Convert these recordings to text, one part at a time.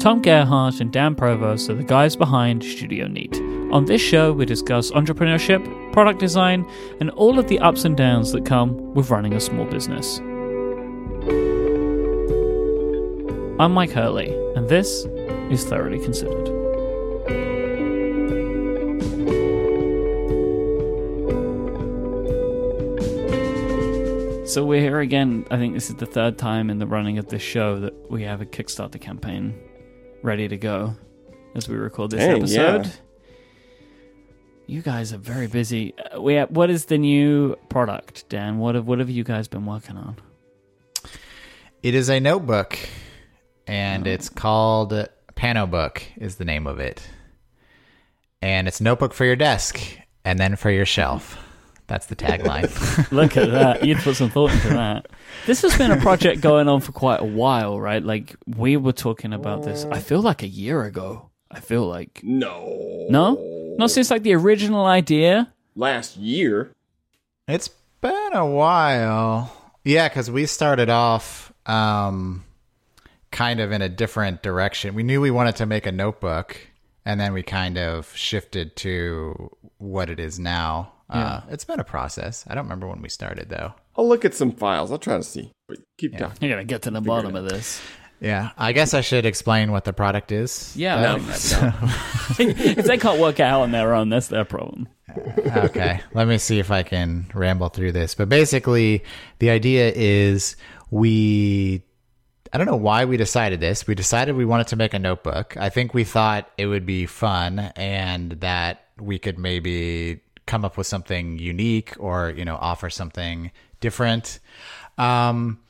Tom Gerhardt and Dan Provost are the guys behind Studio Neat. On this show, we discuss entrepreneurship, product design, and all of the ups and downs that come with running a small business. I'm Mike Hurley, and this is Thoroughly Considered. So we're here again. I think this is the third time in the running of this show that we have a Kickstarter campaign ready to go as we record this Hey, episode. yeah. You guys are very busy. Uh, we have, what is the new product, Dan? What have what have you guys been working on? It is a notebook, and it's called Panobook. Is the name of it, and it's a notebook for your desk and then for your shelf. That's the tagline. Look at that. You put some thought into that. This has been a project going on for quite a while, right? Like we were talking about this. I feel like a year ago. I feel like No. no, not since like the original idea. Last year. it's been a while, yeah, because we started off um, kind of in a different direction. We knew we wanted to make a notebook, and then we kind of shifted to what it is now. Uh, it's been a process. I don't remember when we started though. I'll look at some files. I'll try to see. But keep talking. You're gonna get to the bottom of this. Yeah, I guess I should explain what the product is. Yeah, though. I if they can't work out on their own, that's their problem. okay, let me see if I can ramble through this. But basically, the idea is we. I don't know why we decided this. We decided we wanted to make a notebook. I think we thought it would be fun and that we could maybe come up with something unique or, you know, offer something different. Um,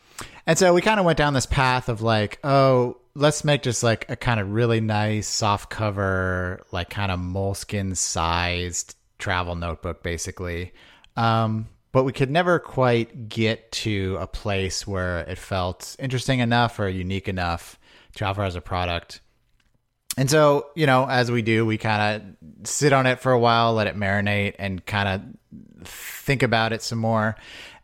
and so we kind of went down this path of like, oh, let's make just like a kind of really nice soft cover, like kind of Moleskine sized travel notebook, basically. Um, but we could never quite get to a place where it felt interesting enough or unique enough to offer as a product. And so, you know, as we do, we kind of sit on it for a while, let it marinate, and kind of think about it some more.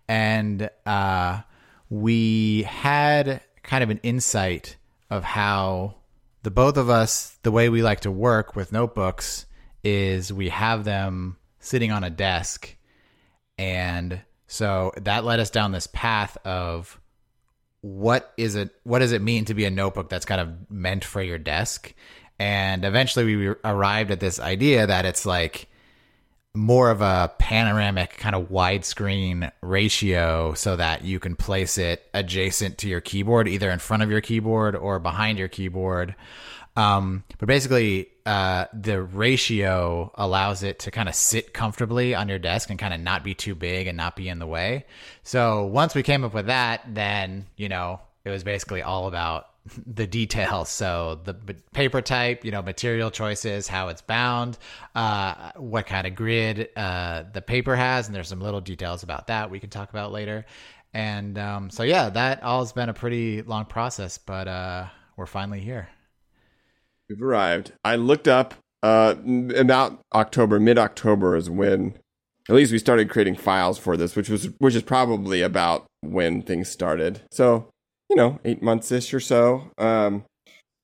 And uh, we had kind of an insight of how the both of us, the way we like to work with notebooks, is we have them sitting on a desk. And so that led us down this path of what is it what does it mean to be a notebook that's kind of meant for your desk and eventually we arrived at this idea that it's like more of a panoramic kind of widescreen ratio so that you can place it adjacent to your keyboard either in front of your keyboard or behind your keyboard. Um, but basically uh, the ratio allows it to kind of sit comfortably on your desk and kind of not be too big and not be in the way. So once we came up with that then you know it was basically all about the details so the paper type you know material choices how it's bound uh, what kind of grid uh, the paper has and there's some little details about that we can talk about later and um, so yeah that all has been a pretty long process but uh, we're finally here We've arrived. I looked up uh, about October, mid October is when at least we started creating files for this, which was which is probably about when things started. So, you know, eight months ish or so. Um,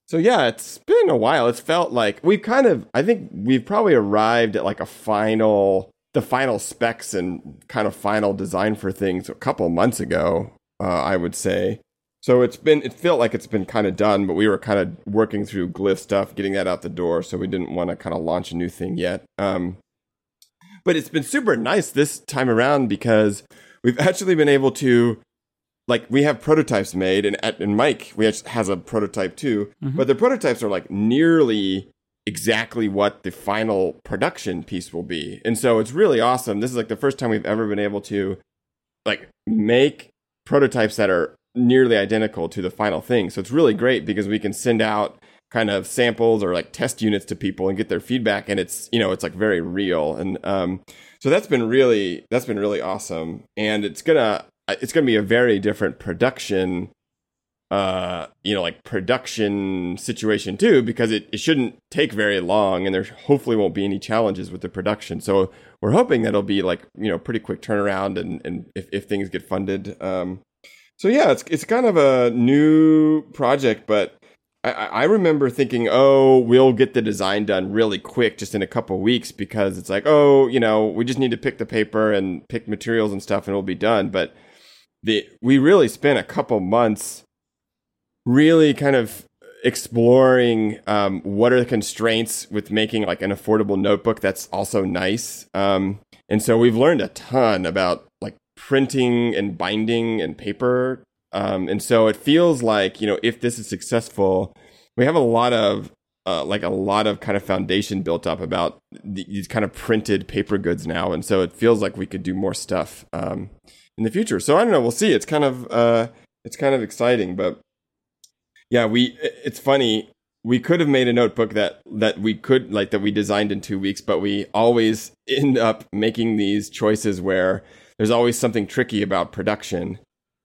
so yeah, it's been a while. It's felt like we've kind of I think we've probably arrived at like a final the final specs and kind of final design for things a couple months ago, uh, I would say. So it's been it felt like it's been kind of done, but we were kind of working through Glif stuff, getting that out the door, so we didn't want to kind of launch a new thing yet. Um, but it's been super nice this time around because we've actually been able to like we have prototypes made and and Mike we has a prototype too, but the prototypes are like nearly exactly what the final production piece will be. And so it's really awesome. This is like the first time we've ever been able to like make prototypes that are nearly identical to the final thing. So it's really great because we can send out kind of samples or like test units to people and get their feedback and it's you know it's like very real and um so that's been really that's been really awesome and it's gonna it's gonna be a very different production uh you know like production situation too because it, it shouldn't take very long and there hopefully won't be any challenges with the production so we're hoping that it'll be like you know pretty quick turnaround and and if, if things get funded um so yeah it's it's kind of a new project but I, I remember thinking, oh, we'll get the design done really quick, just in a couple weeks, because it's like, oh, you know, we just need to pick the paper and pick materials and stuff, and it'll be done. But the we really spent a couple months really kind of exploring um, what are the constraints with making like an affordable notebook that's also nice. Um, and so we've learned a ton about like printing and binding and paper. Um, and so it feels like, you know, if this is successful, we have a lot of uh, like a lot of kind of foundation built up about these kind of printed paper goods now, and so it feels like we could do more stuff um, in the future. So I don't know. We'll see. It's kind of uh, it's kind of exciting, but yeah, we. It's funny. We could have made a notebook that that we could like that we designed in two weeks, but we always end up making these choices where there's always something tricky about production.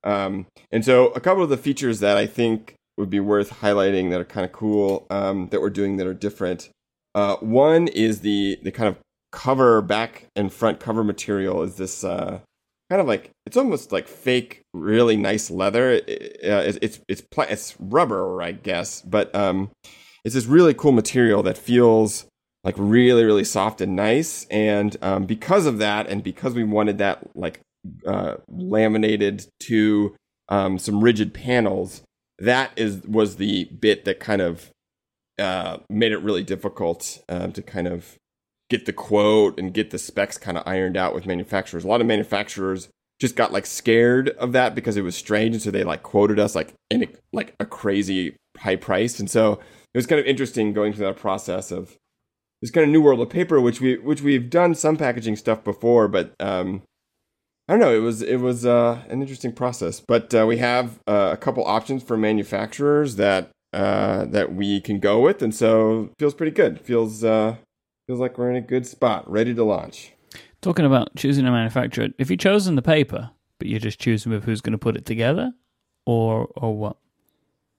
Um, and so a couple of the features that I think would be worth highlighting that are kind of cool um, that we're doing that are different. Uh, one is the the kind of cover back and front cover material is this uh, kind of like it's almost like fake, really nice leather. It, uh, it's it's it's, it's rubber, I guess, but um, it's this really cool material that feels like really really soft and nice. And um, because of that, and because we wanted that like uh, laminated to um, some rigid panels, that is was the bit that kind of uh, made it really difficult uh, to kind of get the quote and get the specs kind of ironed out with manufacturers. A lot of manufacturers just got like scared of that because it was strange, and so they like quoted us like in a, like a crazy high price. And so it was kind of interesting going through that process of this kind of new world of paper, which we which we've done some packaging stuff before, but um, I don't know. It was it was uh, an interesting process, but uh, we have uh, a couple options for manufacturers that uh, that we can go with, and so feels pretty good. Feels uh, feels like we're in a good spot, ready to launch. Talking about choosing a manufacturer, have you chosen the paper, but you're just choosing with who's going to put it together, or or what?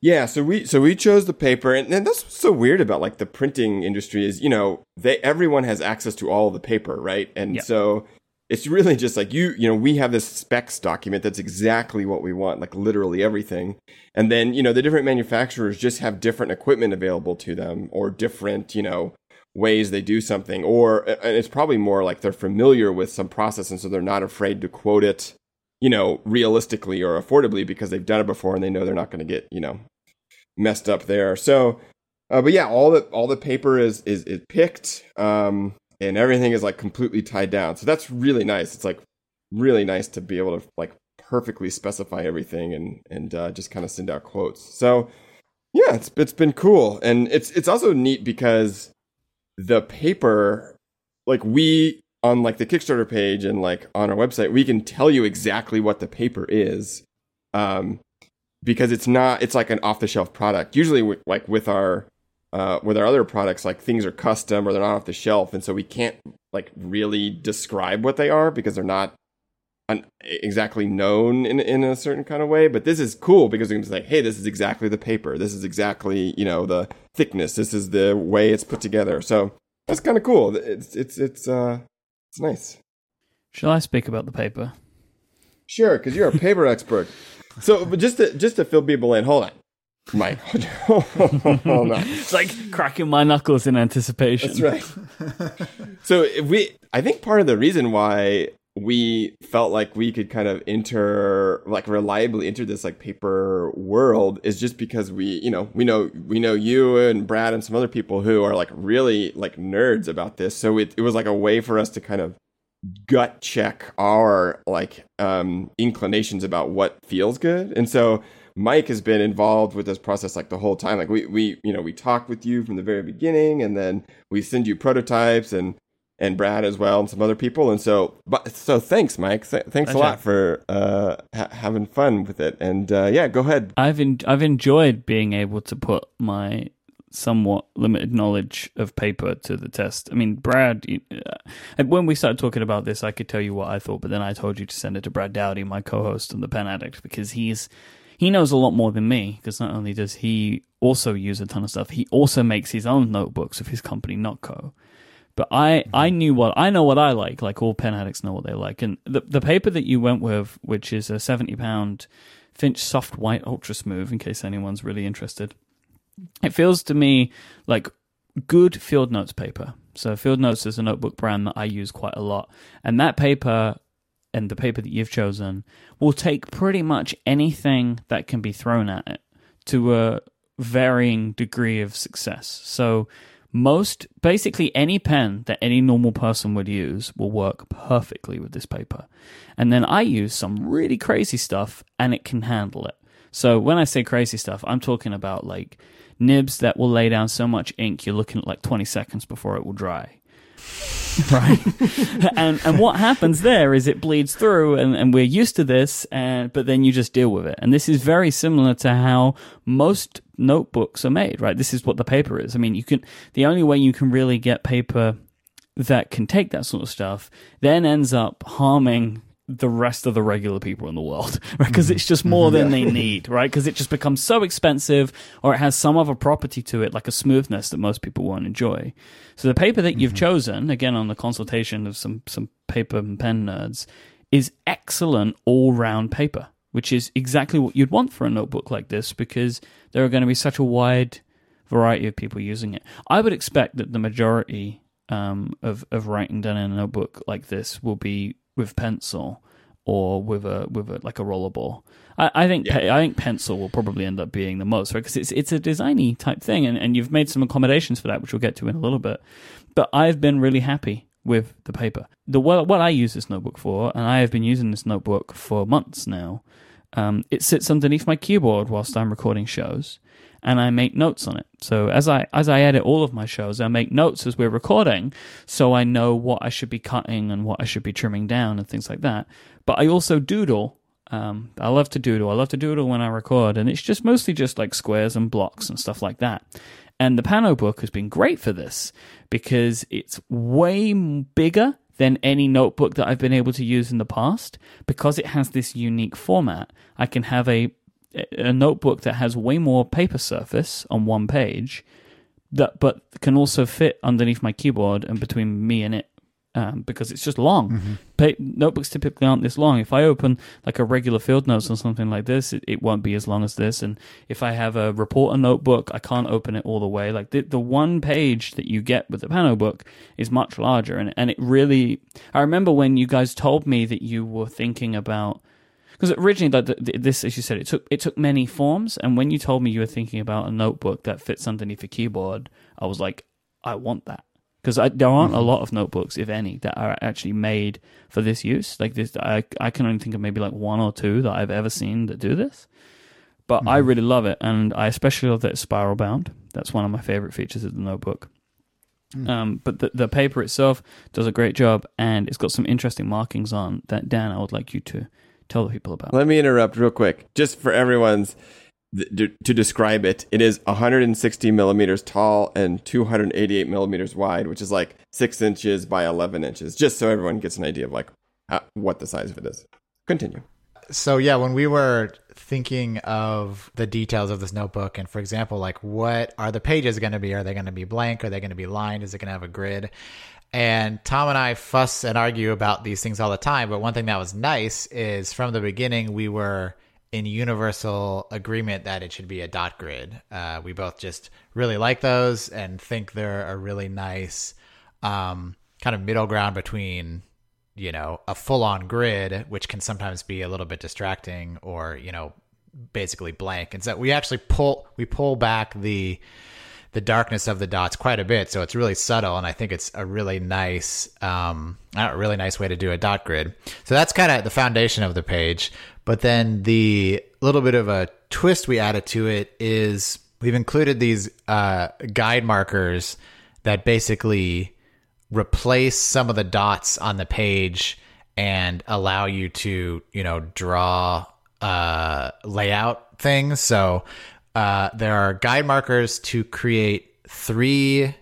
Yeah, so we so we chose the paper, and, and that's what's so weird about like the printing industry is you know they everyone has access to all the paper, right? And Yeah. so it's really just like you you know we have this specs document that's exactly what we want, like literally everything, and then you know the different manufacturers just have different equipment available to them or different you know ways they do something, or it's probably more like they're familiar with some process, and so they're not afraid to quote it you know, realistically or affordably because they've done it before and they know they're not going to get, you know, messed up there. So, uh, but yeah, all the all the paper is is is picked, um, and everything is like completely tied down. So that's really nice. It's like really nice to be able to like perfectly specify everything and and uh, just kind of send out quotes. So yeah, it's it's been cool, and it's it's also neat because the paper, like we on like the Kickstarter page and like on our website, we can tell you exactly what the paper is, um, because it's not it's like an off the shelf product. Usually, with, like with our uh, with our other products, like things are custom or they're not off the shelf, and so we can't like really describe what they are because they're not un- exactly known in in a certain kind of way. But this is cool because we can say, hey, this is exactly the paper. This is exactly you know the thickness. This is the way it's put together. So that's kind of cool. It's it's it's uh it's nice. Shall I speak about the paper? Sure, because you're a paper expert. So, but just to just to fill people in, hold on, Mike. hold on. It's like cracking my knuckles in anticipation. That's right. so if we, I think part of the reason why we felt like we could kind of enter, like reliably enter this like paper world is just because we, you know, we know we know you and Brad and some other people who are like really like nerds about this. So it, it was like a way for us to kind of gut check our like um inclinations about what feels good and so mike has been involved with this process like the whole time like we we you know we talked with you from the very beginning and then we send you prototypes and and brad as well and some other people and so but so thanks mike Th- thanks a lot for uh ha- having fun with it and uh yeah go ahead I've en- I've enjoyed being able to put my somewhat limited knowledge of paper to the test. I mean, Brad, you- uh, and when we started talking about this, I could tell you what I thought, but then I told you to send it to Brad Dowdy, my co-host on the Pen Addict, because he's he knows a lot more than me. Because not only does he also use a ton of stuff, he also makes his own notebooks of his company, Notco. But I, I mm-hmm. knew what I know what I like. Like all pen addicts know what they like. And the the paper that you went with, which is a seventy pound Finch Soft White Ultra Smooth, in case anyone's really interested. it feels to me like good field notes paper. So field notes is a notebook brand that I use quite a lot, and that paper and the paper that you've chosen will take pretty much anything that can be thrown at it to a varying degree of success. So most basically any pen that any normal person would use will work perfectly with this paper. And then I use some really crazy stuff and it can handle it. So when I say crazy stuff, I'm talking about like nibs that will lay down so much ink you're looking at like 20 seconds before it will dry. right. And and what happens there is it bleeds through and, and we're used to this and but then you just deal with it. And this is very similar to how most notebooks are made right? This is what the paper is. I mean you can the only way you can really get paper that can take that sort of stuff then ends up harming the rest of the regular people in the world, right? Because it's just more than they need, right? Because it just becomes so expensive or it has some other property to it, like a smoothness that most people won't enjoy. So the paper that you've chosen, again, on the consultation of some, some paper and pen nerds, is excellent all round paper, which is exactly what you'd want for a notebook like this because there are going to be such a wide variety of people using it. I would expect that the majority um, of, of writing done in a notebook like this will be with pencil or with a with a like a rollerball. I, I think pe- I think pencil will probably end up being the most right because it's it's a designy type thing, and, and you've made some accommodations for that, which we'll get to in a little bit. But I've been really happy with the paper. The what, what I use this notebook for, and I have been using this notebook for months now. Um, it sits underneath my keyboard whilst I'm recording shows, and I make notes on it. So as I as I edit all of my shows, I make notes as we're recording, so I know what I should be cutting and what I should be trimming down and things like that. But I also doodle. Um, I love to doodle. I love to doodle when I record, and it's just mostly just like squares and blocks and stuff like that. And the Panobook has been great for this because it's way bigger than any notebook that I've been able to use in the past because it has this unique format. I can have a a notebook that has way more paper surface on one page that but can also fit underneath my keyboard and between me and it um, because it's just long. Mm-hmm. Pa- notebooks typically aren't this long. If I open like a regular field notes or something like this, it, it won't be as long as this. And if I have a reporter notebook, I can't open it all the way. Like the, the one page that you get with the Panobook is much larger. And, and it really, I remember when you guys told me that you were thinking about because originally that this as you said it took it took many forms and when you told me you were thinking about a notebook that fits underneath a keyboard i was like i want that. Because there aren't a mm-hmm. lot of notebooks if any that are actually made for this use. Like this i i can only think of maybe like one or two that i've ever seen that do this. But i mm-hmm. really love it and i especially love that it's spiral bound that's one of my favorite features of the notebook. Mm. Um, but the, the paper itself does a great job and it's got some interesting markings on that dan i would like you to tell the people about Let me interrupt real quick, just for everyone's th- to describe it. It is 160 millimeters tall and 288 millimeters wide, which is like six inches by 11 inches. Just so everyone gets an idea of like how, what the size of it is. Continue. So yeah, when we were thinking of the details of this notebook, and for example, like what are the pages going to be? Are they going to be blank? Are they going to be lined? Is it going to have a grid? And Tom and I fuss and argue about these things all the time. But one thing that was nice is from the beginning, we were in universal agreement that it should be a dot grid. Uh, we both just really like those and think they're a really nice um, kind of middle ground between, you know, a full on grid, which can sometimes be a little bit distracting or, you know, basically blank. And so we actually pull, we pull back the, the darkness of the dots quite a bit. So it's really subtle, and I think it's a really nice, um, a really nice way to do a dot grid. So that's kind of the foundation of the page. But then the little bit of a twist we added to it is we've included these uh, guide markers that basically replace some of the dots on the page and allow you to, you know, draw uh, layout things. So uh, there are guide markers to create three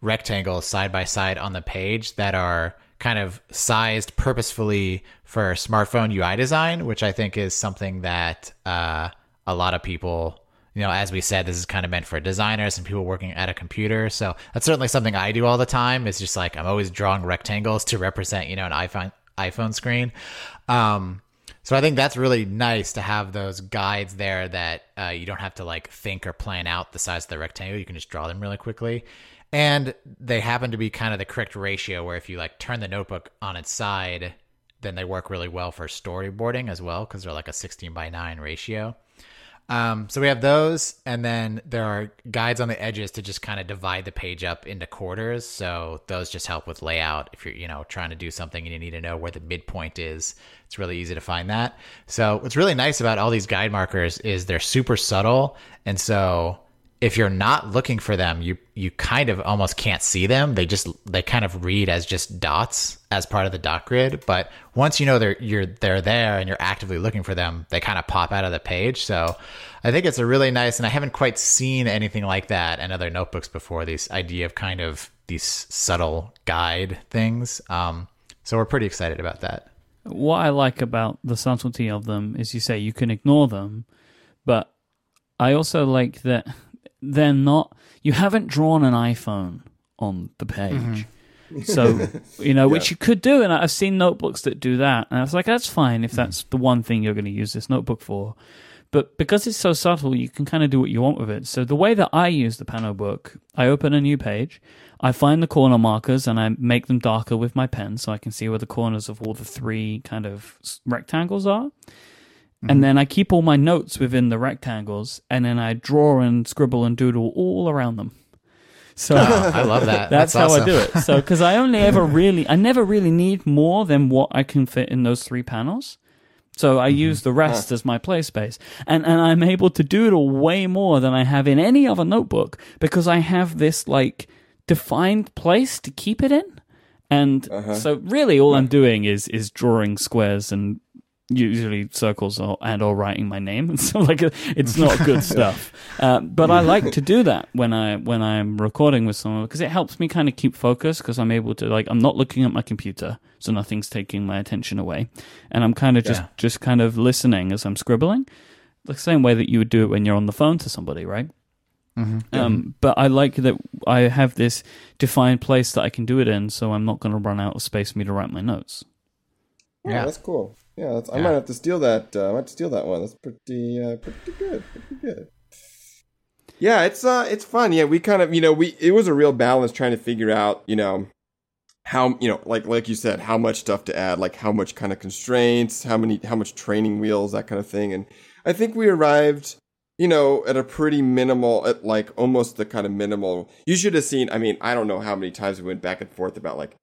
rectangles side by side on the page that are kind of sized purposefully for smartphone UI design, which I think is something that uh, a lot of people, you know, as we said, this is kind of meant for designers and people working at a computer. So that's certainly something I do all the time. It's just like I'm always drawing rectangles to represent, you know, an iPhone iPhone screen. Um, So I think that's really nice to have those guides there that uh, you don't have to like think or plan out the size of the rectangle. You can just draw them really quickly. And they happen to be kind of the correct ratio where if you like turn the notebook on its side, then they work really well for storyboarding as well because they're like a 16 by 9 ratio. Um, so we have those, and then there are guides on the edges to just kind of divide the page up into quarters. So those just help with layout. If you're, you know, trying to do something and you need to know where the midpoint is, it's really easy to find that. So what's really nice about all these guide markers is they're super subtle, and so if you're not looking for them, you you kind of almost can't see them. They just they kind of read as just dots as part of the dot grid. But once you know they're you're they're there and you're actively looking for them, they kind of pop out of the page. So I think it's a really nice, and I haven't quite seen anything like that in other notebooks before. This idea of kind of these subtle guide things. Um, so we're pretty excited about that. What I like about the subtlety of them is you say you can ignore them, but I also like that they're not. You haven't drawn an iPhone on the page. Mm-hmm. So, you know, which you could do. And I've seen notebooks that do that. And I was like, that's fine if that's the one thing you're going to use this notebook for. But because it's so subtle, you can kind of do what you want with it. So the way that I use the Panobook, I open a new page, I find the corner markers, and I make them darker with my pen so I can see where the corners of all the three kind of rectangles are. And mm-hmm. then I keep all my notes within the rectangles, and then I draw and scribble and doodle all around them. So Oh, I love that. that's, how awesome. I do it. So because I only ever really, I never really need more than what I can fit in those three panels. So I mm-hmm. use the rest as my play space, and and I'm able to doodle way more than I have in any other notebook because I have this like defined place to keep it in. And uh-huh. so really, all I'm doing is is drawing squares and usually circles or, and or writing my name. so like it's not good stuff. Uh, but I like to do that when I when I'm recording with someone because it helps me kind of keep focus because I'm able to like I'm not looking at my computer, so nothing's taking my attention away, and I'm kind of just Yeah. just kind of listening as I'm scribbling, the same way that you would do it when you're on the phone to somebody, right? Um, but I like that I have this defined place that I can do it in, so I'm not going to run out of space for me to write my notes. Oh, Yeah. that's cool. Yeah, that's, I might have to steal that. Uh, I might to steal that one. That's pretty, uh, pretty good. Pretty good. Yeah, it's uh, it's fun. Yeah, we kind of, you know, we it was a real balance trying to figure out, you know, how you know, like like you said, how much stuff to add, like how much kind of constraints, how many, how much training wheels, that kind of thing. And I think we arrived, you know, at a pretty minimal, at like almost the kind of minimal. You should have seen. I mean, I don't know how many times we went back and forth about like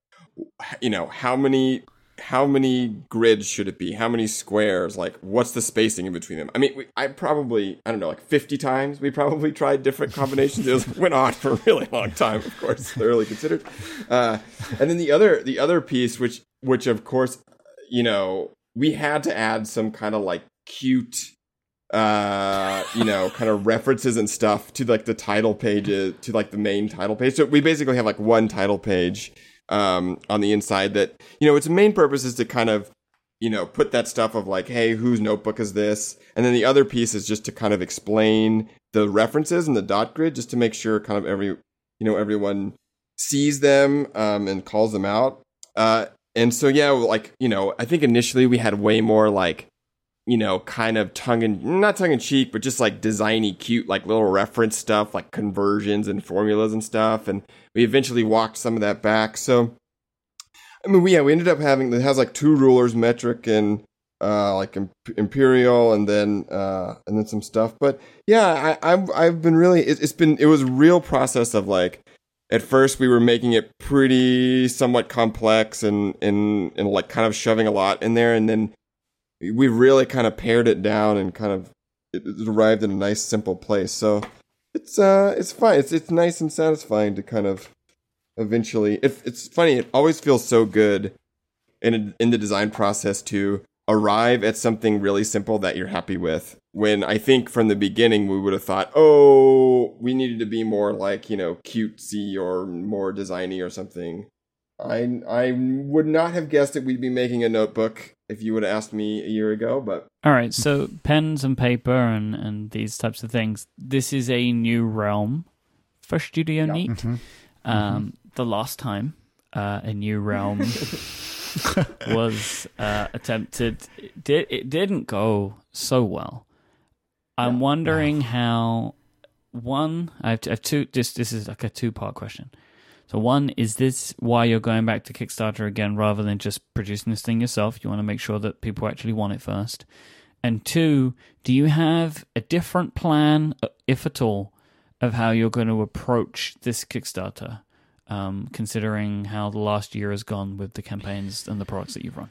you know how many how many grids should it be? How many squares? Like what's the spacing in between them? I mean we, i probably i don't know like 50 times we probably tried different combinations. It was, went on for a really long time of course thoroughly considered. Uh, and then the other the other piece which which of course you know we had to add some kind of like cute uh you know kind of references and stuff to like the title pages to like the main title page. So we basically have like one title page um on the inside that you know its main purpose is to kind of you know put that stuff of like hey whose notebook is this? And then the other piece is just to kind of explain the references and the dot grid just to make sure kind of every you know everyone sees them um and calls them out. Uh and so yeah like you know i think initially we had way more like you know, kind of tongue and not tongue in cheek, but just like designy, cute, like little reference stuff, like conversions and formulas and stuff. And we eventually walked some of that back. So, I mean, we, yeah, we ended up having it has like two rulers, metric and uh, like imperial, and then uh, and then some stuff. But yeah, I, I've I've been really it, it's been it was a real process of like at first we were making it pretty somewhat complex and and and like kind of shoving a lot in there, and then we really kind of pared it down and kind of it, arrived in a nice simple place. So it's uh it's fine. It's it's nice and satisfying to kind of eventually. It, it's funny. It always feels so good in in the design process to arrive at something really simple that you're happy with. When I think from the beginning we would have thought, oh, we needed to be more like you know cutesy or more designy or something. I I would not have guessed that we'd be making a notebook if you would have asked me a year ago, but All right, so pens and paper and, and these types of things. This is a new realm for Studio Neat. Um, The last time uh, a new realm was uh, attempted. It, did, it didn't go so well. I'm wondering how. One, I have, I have two. This this is like a two part question. So one is this why you're going back to Kickstarter again rather than just producing this thing yourself? You want to make sure that people actually want it first. And two, do you have a different plan, uh, if at all, of how you're going to approach this Kickstarter, um, considering how the last year has gone with the campaigns and the products that you've run?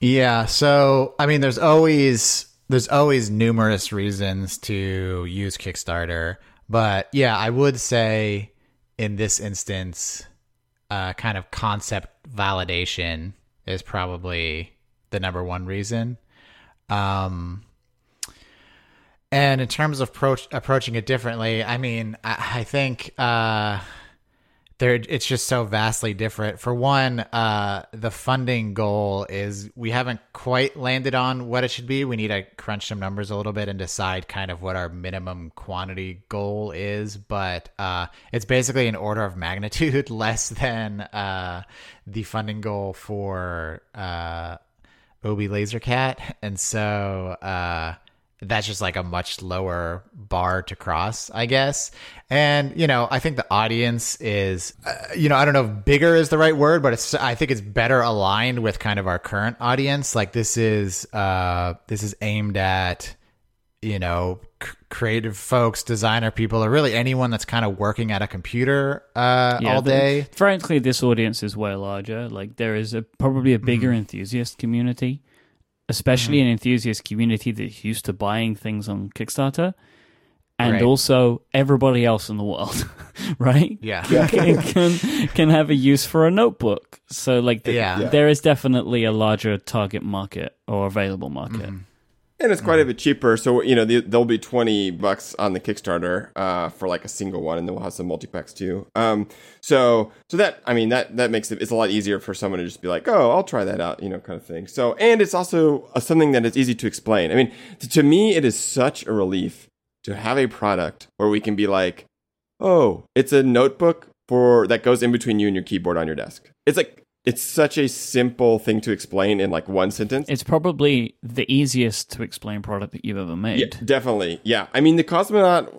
Yeah, so I mean there's always there's always numerous reasons to use Kickstarter, but yeah, I would say in this instance uh, kind of concept validation is probably the number one reason. Um and in terms of approach, approaching it differently, I mean, I, I think uh, there it's just so vastly different. For one, uh, the funding goal is we haven't quite landed on what it should be. We need to crunch some numbers a little bit and decide kind of what our minimum quantity goal is. But uh, it's basically an order of magnitude less than uh, the funding goal for uh, Obi Lasercat, and so uh, that's just like a much lower bar to cross, I guess. And, you know, I think the audience is, uh, you know, I don't know if bigger is the right word, but it's, I think it's better aligned with kind of our current audience. Like this is, uh, this is aimed at, you know, c- creative folks, designer people, or really anyone that's kind of working at a computer, uh, Yeah, all day. frankly, this audience is way larger. Like there is a probably a bigger enthusiast community, especially mm. an enthusiast community that's used to buying things on Kickstarter, and Right. also everybody else in the world, right? Yeah. can, can can have a use for a notebook. So like, the, Yeah. Yeah. there is definitely a larger target market or available market. Mm-hmm. And it's quite a bit cheaper. So, you know, the, there'll be 20 bucks on the Kickstarter, uh, for like a single one. And then we'll have some multi-packs too. Um, so, so that, I mean, that, that makes it, it's a lot easier for someone to just be like, oh, I'll try that out, you know, kind of thing. So, and it's also uh, something that is easy to explain. I mean, t- to me, it is such a relief to have a product where we can be like, oh, it's a notebook for, that goes in between you and your keyboard on your desk. It's like, it's such a simple thing to explain in like one sentence. It's probably the easiest to explain product that you've ever made. Yeah, definitely. Yeah. I mean, the Cosmonaut,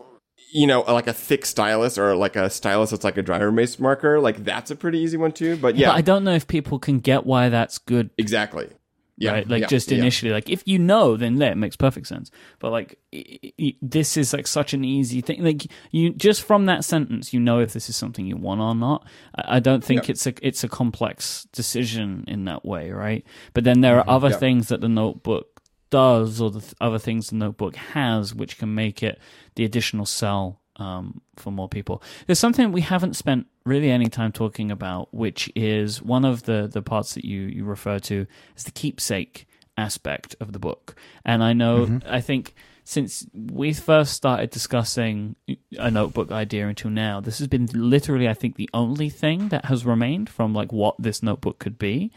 you know, like a thick stylus or like a stylus that's like a dry erase marker, like that's a pretty easy one too. But yeah, But I don't know if people can get why that's good exactly. Yeah. right? Like yeah, just yeah. initially, like if you know, then yeah, it makes perfect sense. But like i i this is like such an easy thing. Like you just from that sentence, you know if this is something you want or not. I, I don't think Yeah. it's a it's a complex decision in that way, right? But then there are other Mm-hmm. yeah. things that the notebook does, or the th- other things the notebook has, which can make it the additional sell um, for more people. There's something we haven't spent really any time talking about, which is one of the the parts that you you refer to as the keepsake aspect of the book. And I know, I think since we first started discussing a notebook idea until now, this has been literally, I think, the only thing that has remained from like what this notebook could be.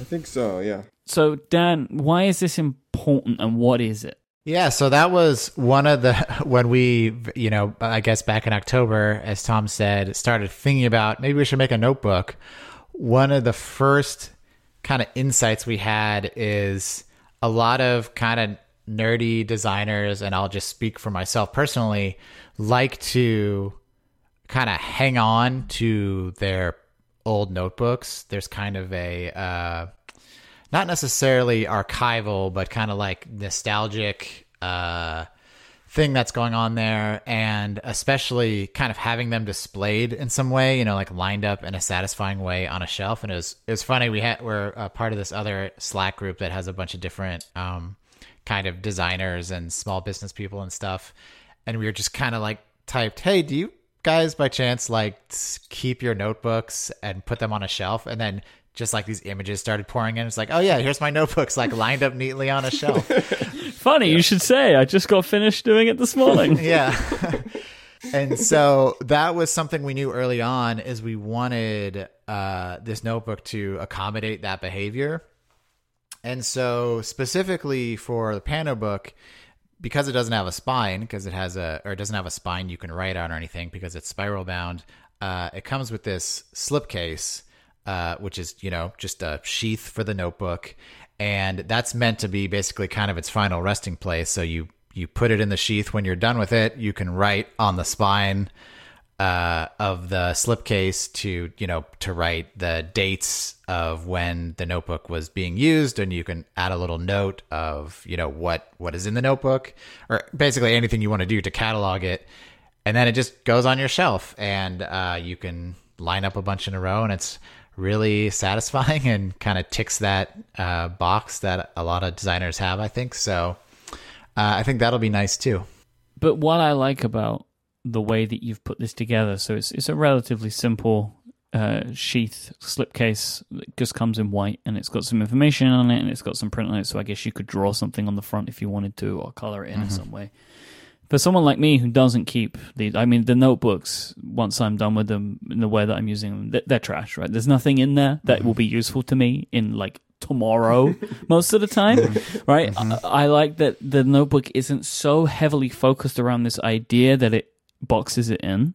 I think so. Yeah. So, Dan, why is this important and what is it? Yeah, so that was one of the when we, you know, I guess back in October, as Tom said, started thinking about maybe we should make a notebook. One of the first kind of insights we had is a lot of kind of nerdy designers, and I'll just speak for myself personally, like to kind of hang on to their old notebooks. There's kind of a uh, not necessarily archival, but kind of like nostalgic uh, thing that's going on there, and especially kind of having them displayed in some way, you know, like lined up in a satisfying way on a shelf. And it was it was funny. We had we're a part of this other Slack group that has a bunch of different um, kind of designers and small business people and stuff, and we were just kind of like typed, "Hey, do you?" guys by chance like keep your notebooks and put them on a shelf and then just like these images started pouring in it's like oh yeah here's my notebooks like lined up neatly on a shelf Funny, you should say. I just got finished doing it this morning. yeah and so that was something we knew early on is we wanted uh, this notebook to accommodate that behavior and so specifically for the Panobook because it doesn't have a spine because it has a or it doesn't have a spine you can write on or anything because it's spiral bound uh, it comes with this slipcase uh, which is you know just a sheath for the notebook, and that's meant to be basically kind of its final resting place. So you you put it in the sheath when you're done with it. You can write on the spine uh, of the slipcase to you know to write the dates of when the notebook was being used, and you can add a little note of you know what what is in the notebook, or basically anything you want to do to catalog it, and then it just goes on your shelf, and uh, you can line up a bunch in a row, and it's really satisfying and kind of ticks that uh, box that a lot of designers have. I think so. Uh, I think that'll be nice too. But what I like about the way that you've put this together, so it's it's a relatively simple uh, sheath slipcase that just comes in white and it's got some information on it and it's got some print on it. So I guess you could draw something on the front if you wanted to or color it in in some way. For someone like me who doesn't keep the, I mean, the notebooks, once I'm done with them in the way that I'm using them, they're, they're trash, right? There's nothing in there that mm-hmm. will be useful to me in like tomorrow most of the time, mm-hmm. right? I, mm-hmm. I like that the notebook isn't so heavily focused around this idea that it boxes it in.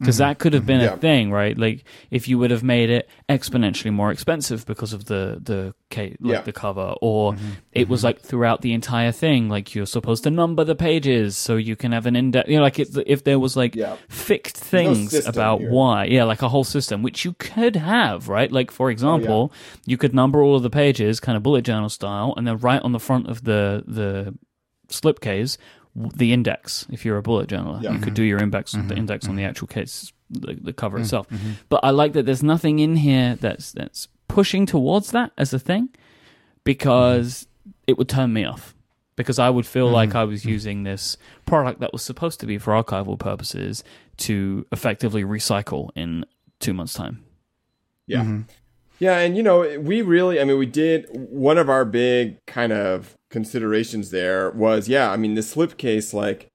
Because mm-hmm. that could have been a thing, right? Like if you would have made it exponentially more expensive because of the the like Yeah. the cover, or mm-hmm. it was mm-hmm. like throughout the entire thing, like you're supposed to number the pages so you can have an index. You know, like if, if there was like Yeah. fixed things system about here. why, yeah, like a whole system, which you could have, right? Like Oh, for example, you could number all of the pages, kind of bullet journal style, and then right on the front of the the slipcase the index. If you're a bullet journaler Yeah. you could do your index the mm-hmm. index on the mm-hmm. actual case the, the cover mm-hmm. itself. But i like that there's nothing in here that's that's pushing towards that as a thing because it would turn me off. Because i would feel like i was using this product that was supposed to be for archival purposes to effectively recycle in two months time. Yeah. Yeah, and you know, we really I mean we did one of our big kind of considerations there was yeah, I mean the slipcase like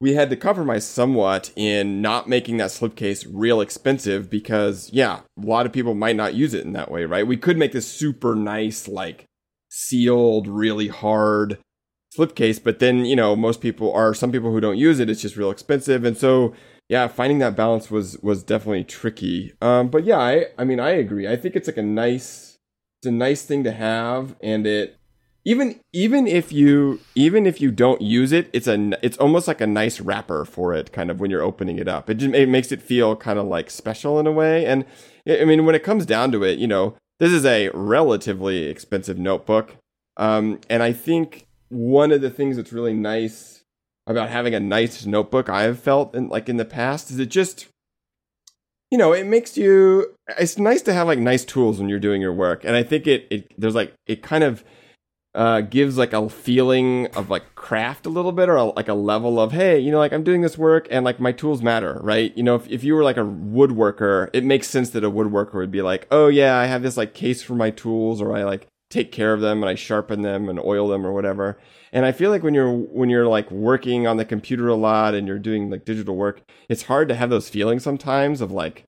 we had to compromise somewhat in not making that slipcase real expensive because yeah, a lot of people might not use it in that way, right? We could make this super nice like sealed, really hard slipcase, but then, you know, most people are some people who don't use it, it's just real expensive. And so yeah, finding that balance was was definitely tricky. Um, but yeah, I I mean I agree. I think it's like a nice it's a nice thing to have, and it even even if you even if you don't use it, it's a it's almost like a nice wrapper for it. Kind of when you're opening it up, it just it makes it feel kind of like special in a way. And I mean when it comes down to it, you know, this is a relatively expensive notebook, um, and I think one of the things that's really nice about having a nice notebook I've felt in like in the past is it just you know it makes you it's nice to have like nice tools when you're doing your work and I think it it there's like it kind of uh, gives like a feeling of like craft a little bit or a, like a level of hey you know like I'm doing this work and like my tools matter right you know if, if you were like a woodworker it makes sense that a woodworker would be like oh yeah I have this like case for my tools or I like take care of them and I sharpen them and oil them or whatever and I feel like when you're when you're like working on the computer a lot and you're doing like digital work, it's hard to have those feelings sometimes of like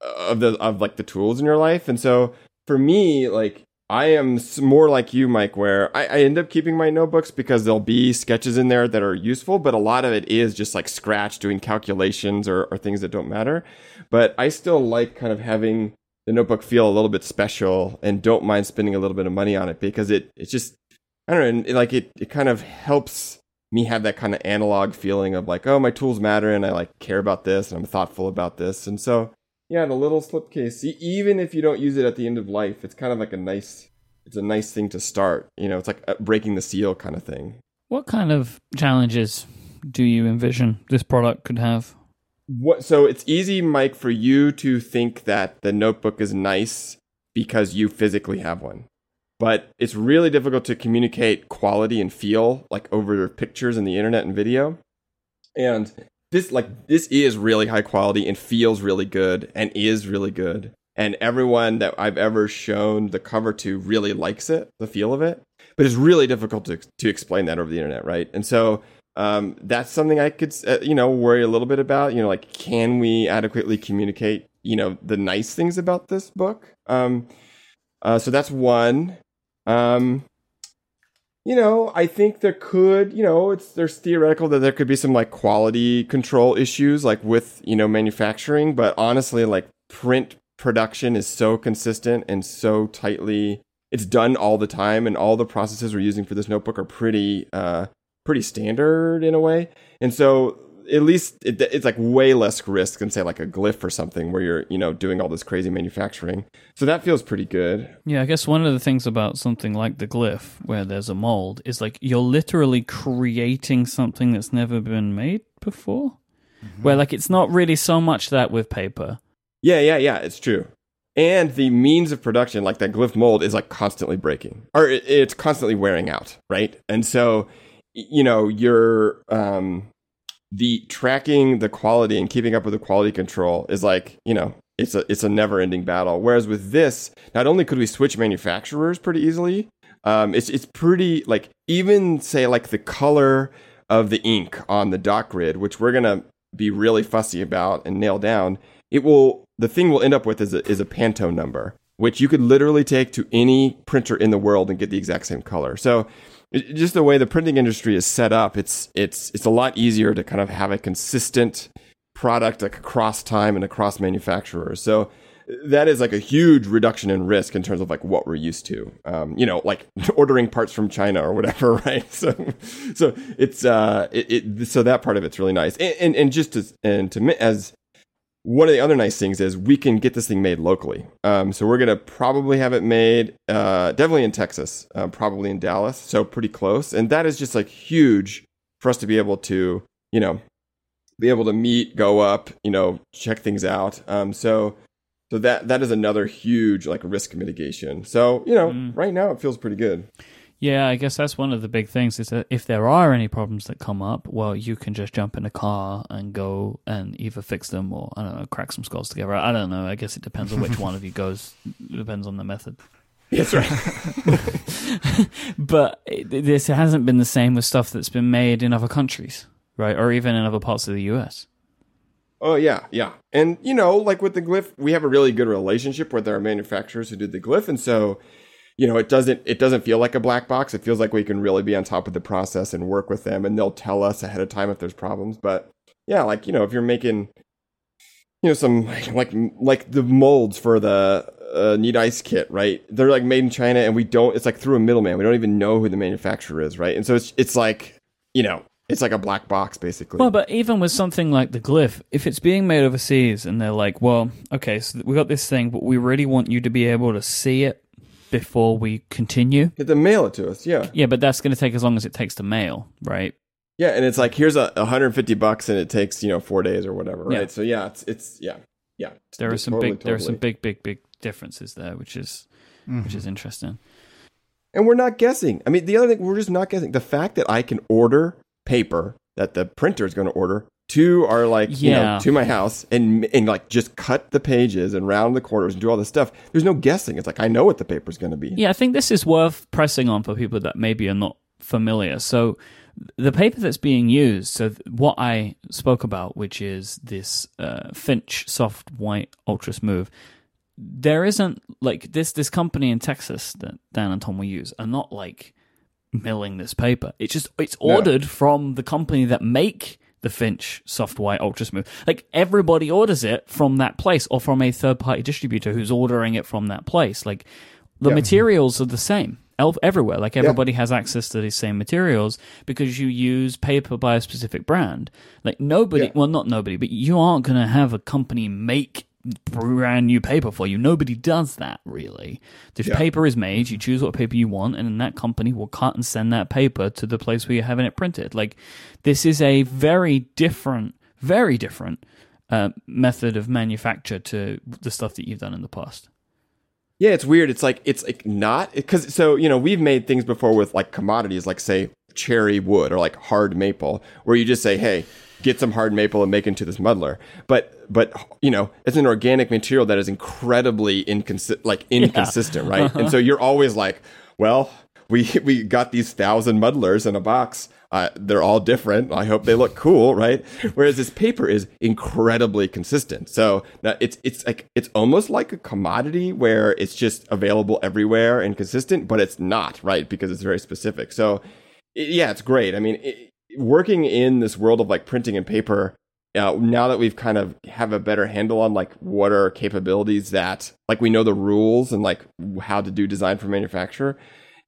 of the of like the tools in your life. And so for me, like I am more like you, Mike, where I, I end up keeping my notebooks because there'll be sketches in there that are useful, but a lot of it is just like scratch doing calculations or, or things that don't matter. But I still like kind of having the notebook feel a little bit special and don't mind spending a little bit of money on it because it it's just I don't know, like it, it kind of helps me have that kind of analog feeling of like, oh, my tools matter and I like care about this and I'm thoughtful about this. And so, yeah, the little slipcase, even if you don't use it at the end of life, it's kind of like a nice, it's a nice thing to start. You know, it's like uh, breaking the seal kind of thing. what kind of challenges do you envision this product could have What, so it's easy, Mike, for you to think that the notebook is nice because you physically have one. But it's really difficult to communicate quality and feel like over pictures and the internet and video. And this like this is really high quality and feels really good and is really good. And everyone that I've ever shown the cover to really likes it, the feel of it. But it's really difficult to to explain that over the internet, right? And so um, that's something I could, uh, you know, worry a little bit about. You know, like can we adequately communicate, you know, the nice things about this book? Um, uh, so that's one. Um, you know, I think there could, you know, it's there's theoretical that there could be some like quality control issues, like with you know manufacturing. But honestly, like print production is so consistent and so tightly it's done all the time and all the processes we're using for this notebook are pretty uh pretty standard in a way and so at least it, it's like way less risk than say like a Glif or something where you're you know doing all this crazy manufacturing. So that feels pretty good. Yeah, I guess one of the things about something like the Glif, where there's a mold, is like you're literally creating something that's never been made before. Where like it's not really so much that with paper. yeah yeah yeah it's true. And the means of production like that Glif mold is like constantly breaking or it, it's constantly wearing out right? And so you know you're um the tracking the quality and keeping up with the quality control is like you know it's a it's a never ending battle whereas with this not only could we switch manufacturers pretty easily um it's it's pretty like even say like the color of the ink on the dot grid which we're gonna be really fussy about and nail down it will the thing we'll end up with is a, is a Pantone number, which you could literally take to any printer in the world and get the exact same color. So just the way the printing industry is set up, it's it's it's a lot easier to kind of have a consistent product like across time and across manufacturers. So that is like a huge reduction in risk in terms of like what we're used to. Um, you know, like ordering parts from China or whatever, right? So, so it's uh, it, it so that part of it's really nice. And and, and just as and to as one of the other nice things is we can get this thing made locally. Um, so we're gonna probably have it made, uh, definitely in Texas, uh, probably in Dallas, so pretty close. And that is just like huge for us to be able to, you know, be able to meet, go up, you know, check things out. Um, so, so that that is another huge like risk mitigation. So you know, Mm. right now it feels pretty good. Yeah, I guess that's one of the big things is that if there are any problems that come up, well, you can just jump in a car and go and either fix them or I don't know, crack some skulls together. I don't know. I guess it depends on which one of you goes. It depends on the method. That's right. But it, this hasn't been the same with stuff that's been made in other countries, right? Or even in other parts of the US. Oh yeah, yeah. And you know, like with the Glif, we have a really good relationship with our manufacturers who did the Glif, and so you know, it doesn't it doesn't feel like a black box. It feels like we can really be on top of the process and work with them, and they'll tell us ahead of time if there's problems. But yeah, like you know, if you're making you know some like like the molds for the uh, neat ice kit, right? They're like made in China, and we don't. It's like through a middleman. We don't even know who the manufacturer is, right? And so it's it's like you know, it's like a black box basically. Well, but even with something like the Glif, if it's being made overseas and they're like, well, okay, so we got this thing, but we really want you to be able to see it before we continue. Get them mail it to us, yeah. Yeah, but that's going to take as long as it takes to mail, right? Yeah, and it's like here's a 150 bucks, and it takes you know four days or whatever, right? Yeah. So yeah, it's it's yeah, yeah. There are some totally, big, there are some big, big, big differences there, which is which is mm-hmm. interesting. and we're not guessing. I mean, the other thing we're just not guessing. The fact that I can order paper that the printer is going to order to our like you know Yeah. to my house and and like just cut the pages and round the corners and do all this stuff. There's no guessing. It's like I know what the paper's going to be. Yeah, I think this is worth pressing on for people that maybe are not familiar. So, the paper that's being used, so what I spoke about, which is this uh, Finch Soft White Ultra Smooth, there isn't like this this company in Texas that Dan and Tom will use are not like milling this paper. It's just it's No. ordered from the company that make the Finch Soft White Ultra Smooth. Like everybody orders it from that place or from a third party distributor who's ordering it from that place. Like the Yeah. materials are the same everywhere. Like everybody has access to these same materials because you use paper by a specific brand. Like nobody, Yeah. well, not nobody, but you aren't going to have a company make brand new paper for you. Nobody does that really. The Yeah. paper is made, you choose what paper you want, and then that company will cut and send that paper to the place where you're having it printed. Like this is a very different, very different uh, method of manufacture to the stuff that you've done in the past. Yeah, it's weird. It's like it's like not because so you know we've made things before with like commodities like say cherry wood or like hard maple where you just say hey get some hard maple and make into this muddler but but you know it's an organic material that is incredibly inconsistent like inconsistent right and so you're always like well we we got these thousand muddlers in a box uh, they're all different. I hope they look cool, right? Whereas this paper is incredibly consistent. So now it's it's like it's almost like a commodity where it's just available everywhere and consistent, but it's not, right? Because it's very specific. So yeah, it's great. I mean, it, working in this world of like printing and paper, uh, now that we've kind of have a better handle on like what are capabilities that like we know the rules and like how to do design for manufacture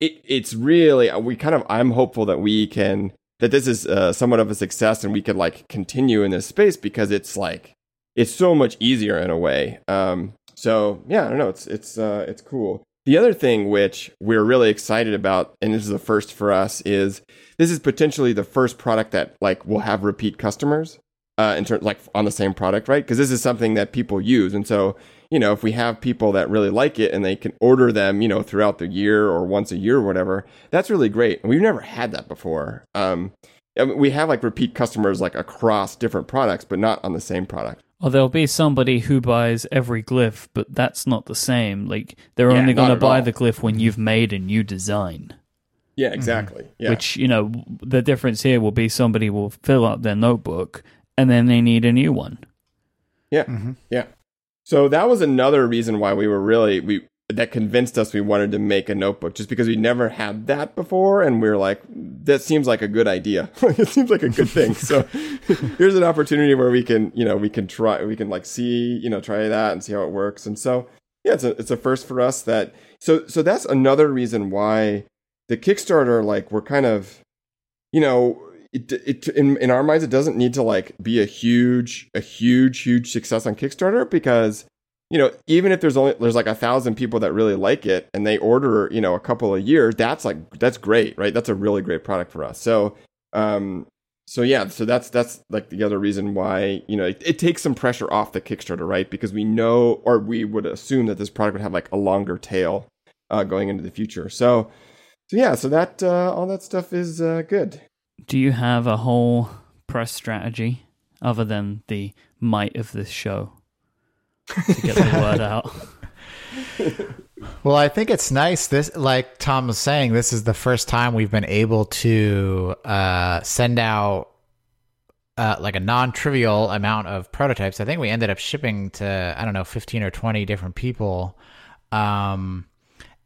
it, it's really we kind of i'm hopeful that we can that this is uh, somewhat of a success and we could like continue in this space because it's like it's so much easier in a way. Um so yeah i don't know. It's it's uh it's cool the other thing which we're really excited about and this is the first for us is this is potentially the first product that like will have repeat customers uh, in terms like on the same product, right? Because this is something that people use, and so you know if we have people that really like it and they can order them, you know, throughout the year or once a year or whatever, that's really great. And we've never had that before. Um, I mean, we have like repeat customers like across different products, but not on the same product. Or there'll be somebody who buys every Glif, but that's not the same. Like they're Yeah, only going to buy all. the Glif when you've made a new design. Yeah, exactly. Yeah. Which you know, the difference here will be somebody will fill up their notebook and then they need a new one. Yeah. Mm-hmm. Yeah. So that was another reason why we were really we that convinced us we wanted to make a notebook just because we never had that before and we were like that seems like a good idea. it seems like a good thing. So here's an opportunity where we can, you know, we can try we can like see, you know, try that and see how it works. And so yeah, it's a it's a first for us that so so that's another reason why the Kickstarter like we're kind of you know it, it in, in our minds it doesn't need to like be a huge a huge huge success on kickstarter because you know even if there's only there's like a thousand people that really like it and they order you know a couple a year that's like that's great right? That's a really great product for us. So um so yeah so that's that's like the other reason why you know it, it takes some pressure off the kickstarter right? Because we know or we would assume that this product would have like a longer tail uh, going into the future. So so yeah so that uh, all that stuff is uh, good. Do you have a whole press strategy other than the might of this show to get the word out? Well, I think it's nice. This, like Tom was saying, this is the first time we've been able to uh, send out uh, like a non-trivial amount of prototypes. I think we ended up shipping to I don't know, fifteen or twenty different people, um,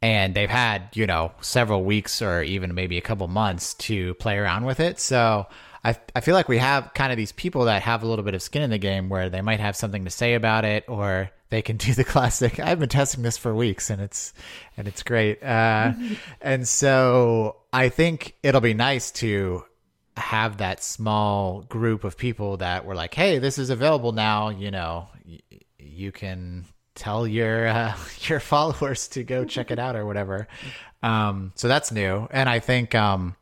and they've had you know several weeks or even maybe a couple months to play around with it. So. I, I feel like we have kind of these people that have a little bit of skin in the game where they might have something to say about it or they can do the classic i've been testing this for weeks and it's and it's great. Uh, and so i think it'll be nice to have that small group of people that were like hey this is available now you know y- you can tell your uh, your followers to go check it out or whatever. Um, so that's new. And i think um,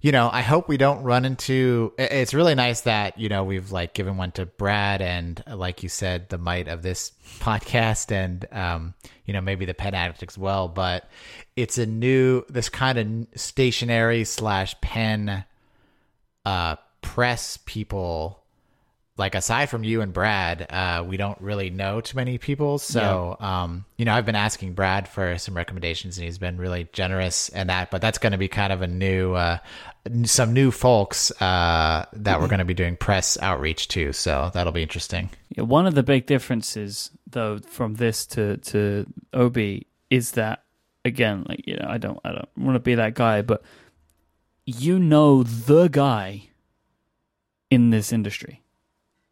you know, I hope we don't run into. It's really nice that you know we've like given one to Brad and, uh, like you said, the might of this podcast, and um, you know maybe the Pen Addict as well. But it's a new this kind of stationery slash pen uh, press people. Like aside from you and Brad, uh, we don't really know too many people. So, um, you know, I've been asking Brad for some recommendations, and he's been really generous in that. But that's going to be kind of a new, uh, some new folks uh, that we're going to be doing press outreach to. So that'll be interesting. Yeah, one of the big differences, though, from this to to OB is that again, like you know, I don't I don't want to be that guy, but you know the guy in this industry,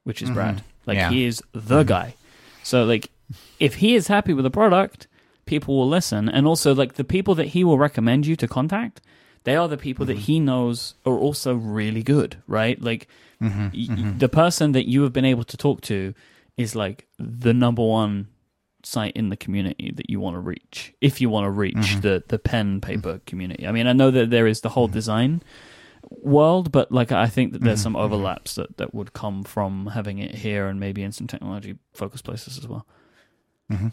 which is mm-hmm. Brad. Like Yeah. he is the mm-hmm. guy. So like, if he is happy with the product, people will listen, and also like the people that he will recommend you to contact. They are the people that mm-hmm. he knows are also really good, right? Like y- y- the person that you have been able to talk to is like the number one site in the community that you want to reach if you want to reach the the pen paper community. I mean, I know that there is the whole design world, but like I think that there's some overlaps that that would come from having it here and maybe in some technology focused places as well.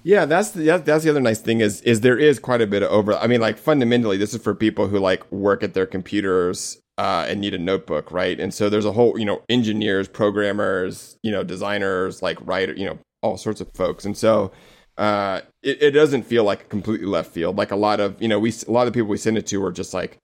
Yeah, that's the that's the other nice thing is is there is quite a bit of over. I mean, like fundamentally, this is for people who like work at their computers uh, and need a notebook, right? And so there's a whole you know engineers, programmers, you know designers, like writer, you know all sorts of folks, and so. Uh, it, it doesn't feel like completely left field. Like a lot of, you know, we, a lot of the people we send it to are just like,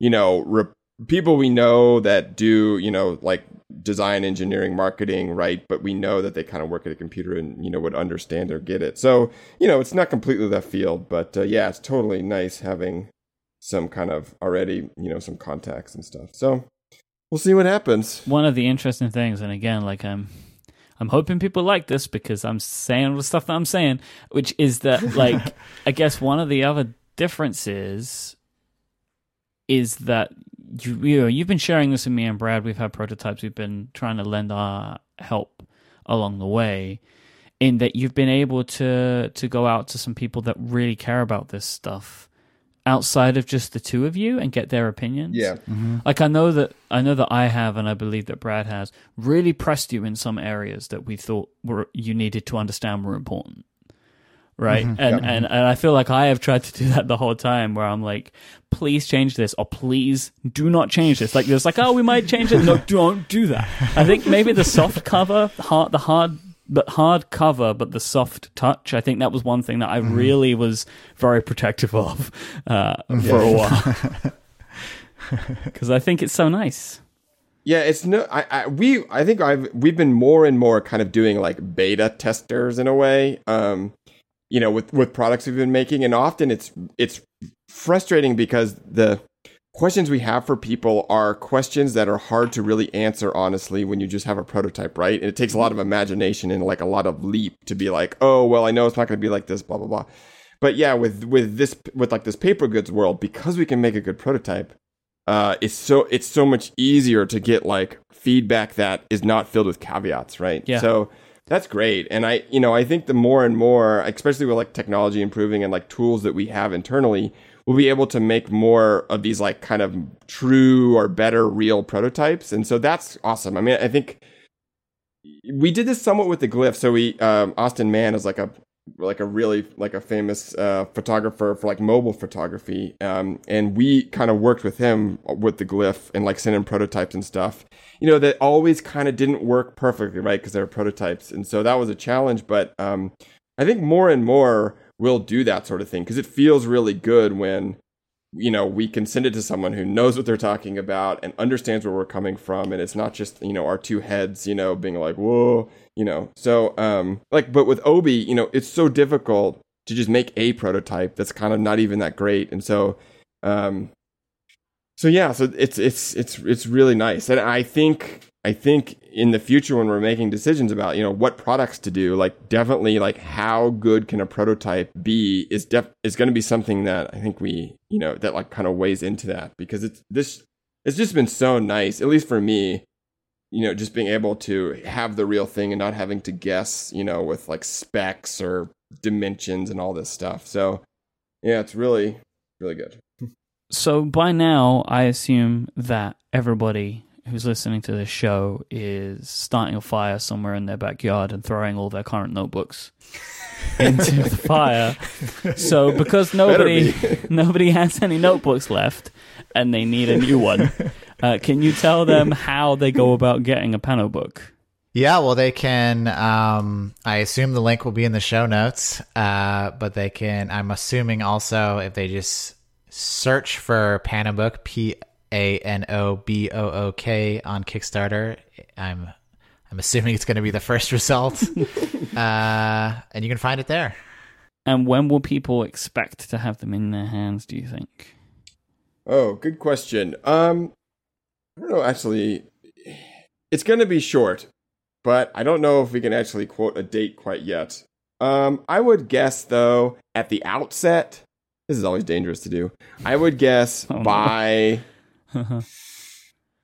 you know, re- people we know that do, you know, like design, engineering, marketing, right? But we know that they kind of work at a computer and, you know, would understand or get it. So, you know, it's not completely left field, but uh, yeah, it's totally nice having some kind of already, you know, some contacts and stuff. So, we'll see what happens. One of the interesting things, and again, like I'm, I'm hoping people like this because I'm saying all the stuff that I'm saying, which is that, like, I guess one of the other differences is that you, you know, you've been sharing this with me and Brad. We've had prototypes. We've been trying to lend our help along the way. In that you've been able to to go out to some people that really care about this stuff outside of just the two of you and get their opinions. Yeah. Mm-hmm. Like I know that I know that I have and I believe that Brad has really pressed you in some areas that we thought were you needed to understand were important. Right. And, and and I feel like I have tried to do that the whole time where I'm like, please change this or please do not change this. Like there's like, oh we might change it. No, don't do that. I think maybe the soft cover, hard the hard but hard cover, but the soft touch. I think that was one thing that I really was very protective of uh, for a while because I think it's so nice. Yeah, it's no. I, I we I think I've we've been more and more kind of doing like beta testers in a way. Um, you know, with with products we've been making, and often it's it's frustrating because the questions we have for people are questions that are hard to really answer honestly when you just have a prototype, right? And it takes a lot of imagination and like a lot of leap to be like, oh well, I know it's not going to be like this, blah blah blah. But yeah, with with this with like this paper goods world, because we can make a good prototype, uh, it's so it's so much easier to get like feedback that is not filled with caveats, right? Yeah. So that's great, and I you know I think the more and more, especially with like technology improving and like tools that we have internally, we'll be able to make more of these like kind of true or better real prototypes, and so that's awesome. I mean, I think we did this somewhat with the Glif. So we um, Austin Mann is like a like a really like a famous uh, photographer for like mobile photography, um, and we kind of worked with him with the Glif and like sent him prototypes and stuff. You know that always kind of didn't work perfectly, right? Because they were prototypes, and so that was a challenge. But um, I think more and more we'll do that sort of thing because it feels really good when you know we can send it to someone who knows what they're talking about and understands where we're coming from and it's not just you know our two heads you know being like whoa you know? So um like but with obi you know it's so difficult to just make a prototype that's kind of not even that great. And so um so yeah so it's it's it's it's really nice. And i think i think in the future when we're making decisions about you know what products to do like definitely like how good can a prototype be is def is going to be something that i think we you know that like kind of weighs into that because it's this it's just been so nice at least for me you know just being able to have the real thing and not having to guess you know with like specs or dimensions and all this stuff. So yeah it's really really good. So by now, I assume that everybody who's listening to this show is starting a fire somewhere in their backyard and throwing all their current notebooks into the fire. So because nobody nobody has any notebooks left and they need a new one, uh, can you tell them how they go about getting a Panobook? Yeah, well, they can. Um, I assume the link will be in the show notes, uh, but they can. I'm assuming also if they just search for Panobook, P A N O B O O K on Kickstarter. I'm I'm assuming it's going to be the first result, uh, and you can find it there. And when will people expect to have them in their hands, do you think? Oh, good question. Um, I don't know. Actually, it's going to be short, but I don't know if we can actually quote a date quite yet. Um, I would guess though at the outset. This is always dangerous to do. I would guess Oh, no. by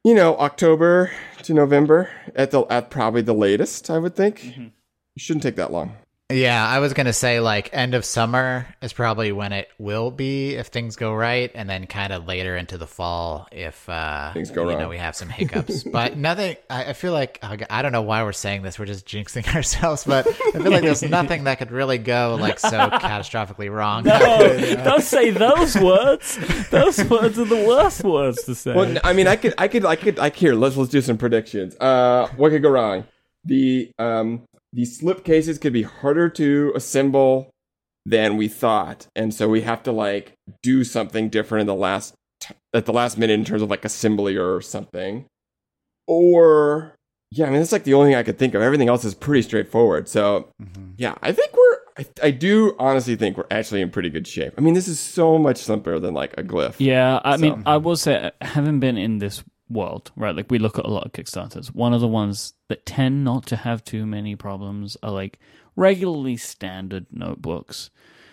you know October to November at the at probably the latest. I would think Mm-hmm. it shouldn't take that long. Yeah, I was going to say like end of summer is probably when it will be if things go right, and then kind of later into the fall if uh, Things go you wrong. know we have some hiccups. but nothing. I, I feel like I don't know why we're saying this. We're just jinxing ourselves. But I feel like there's nothing that could really go like so catastrophically wrong. No, don't say those words. Those words are the worst words to say. Well, I mean, I could, I could, I could, I here. Let's let's do some predictions. Uh, what could go wrong? The um, the slip cases could be harder to assemble than we thought, and so we have to like do something different in the last t- at the last minute in terms of like assembly or something. Or yeah, I mean, that's like the only thing I could think of. Everything else is pretty straightforward. So mm-hmm. yeah, I think we're. I, I do honestly think we're actually in pretty good shape. I mean, this is so much simpler than like a Glif. Yeah, I mean, I mm-hmm. will say, having been in this world, right? Like we look at a lot of Kickstarters. One of the ones that tend not to have too many problems are like regularly standard notebooks.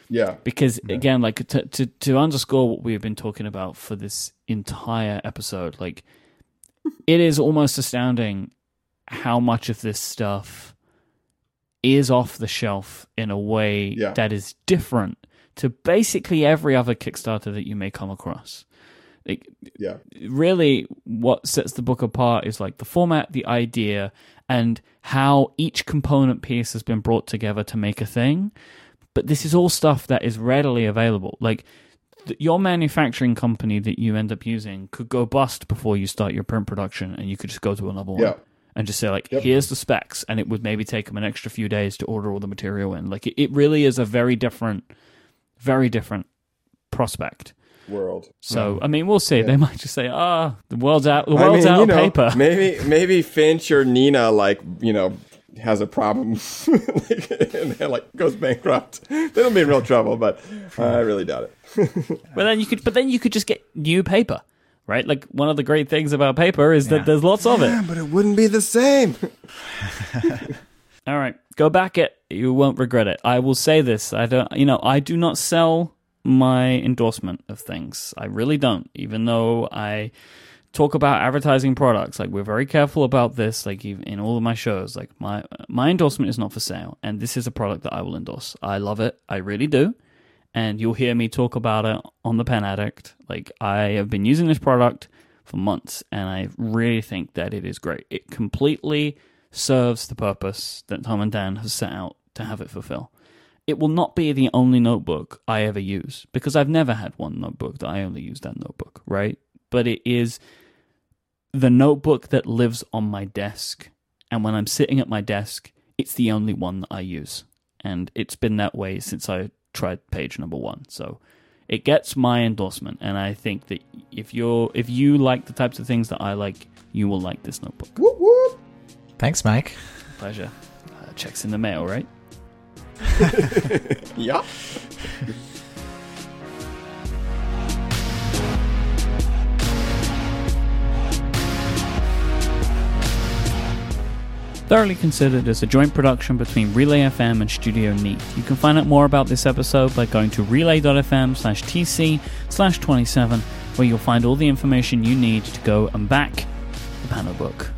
Yeah. Because again, like to, to to underscore what we've been talking about for this entire episode, like it is almost astounding how much of this stuff is off the shelf in a way Yeah. that is different to basically every other Kickstarter that you may come across. Like Yeah. really what sets the book apart is like the format, the idea, and how each component piece has been brought together to make a thing. But this is all stuff that is readily available. Like th- your manufacturing company that you end up using could go bust before you start your print production, and you could just go to another one Yeah. and just say like, Yep. "Here's the specs," and it would maybe take them an extra few days to order all the material in. Like it, it really is a very different, very different prospect. World. So I mean, we'll see. They might just say, "Ah, the world's out. The I world's mean, out you of know, paper." maybe maybe Finch or Neenah like you know has a problem like, and then, like goes bankrupt. They'll be in real trouble, but I really doubt it. But then you could, but then you could just get new paper, right? Like one of the great things about paper is that there's lots of it. but it wouldn't be the same. All right, go back it. You won't regret it. I will say this. I don't. You know, I do not sell my endorsement of things. I really don't. Even though I talk about advertising products, like we're very careful about this. Like in all of my shows, like my my endorsement is not for sale, and this is a product that I will endorse. I love it. I really do. And you'll hear me talk about it on the Pen Addict. Like I have been using this product for months, and I really think that it is great. It completely serves the purpose that Tom and Dan has set out to have it fulfill. It will not be the only notebook I ever use because I've never had one notebook that I only use that notebook, right? But it is the notebook that lives on my desk. And when I'm sitting at my desk, it's the only one that I use. And it's been that way since I tried page number one. So it gets my endorsement. And I think that if you're if you like the types of things that I like, you will like this notebook. whoop whoop. Thanks, Myke. Pleasure. Uh, checks in the mail, right? Yeah. Thoroughly Considered is a joint production between Relay FM and Studio Neat. You can find out more about this episode by going to relay.fm slash tc slash 27, where you'll find all the information you need to go and back the Panobook.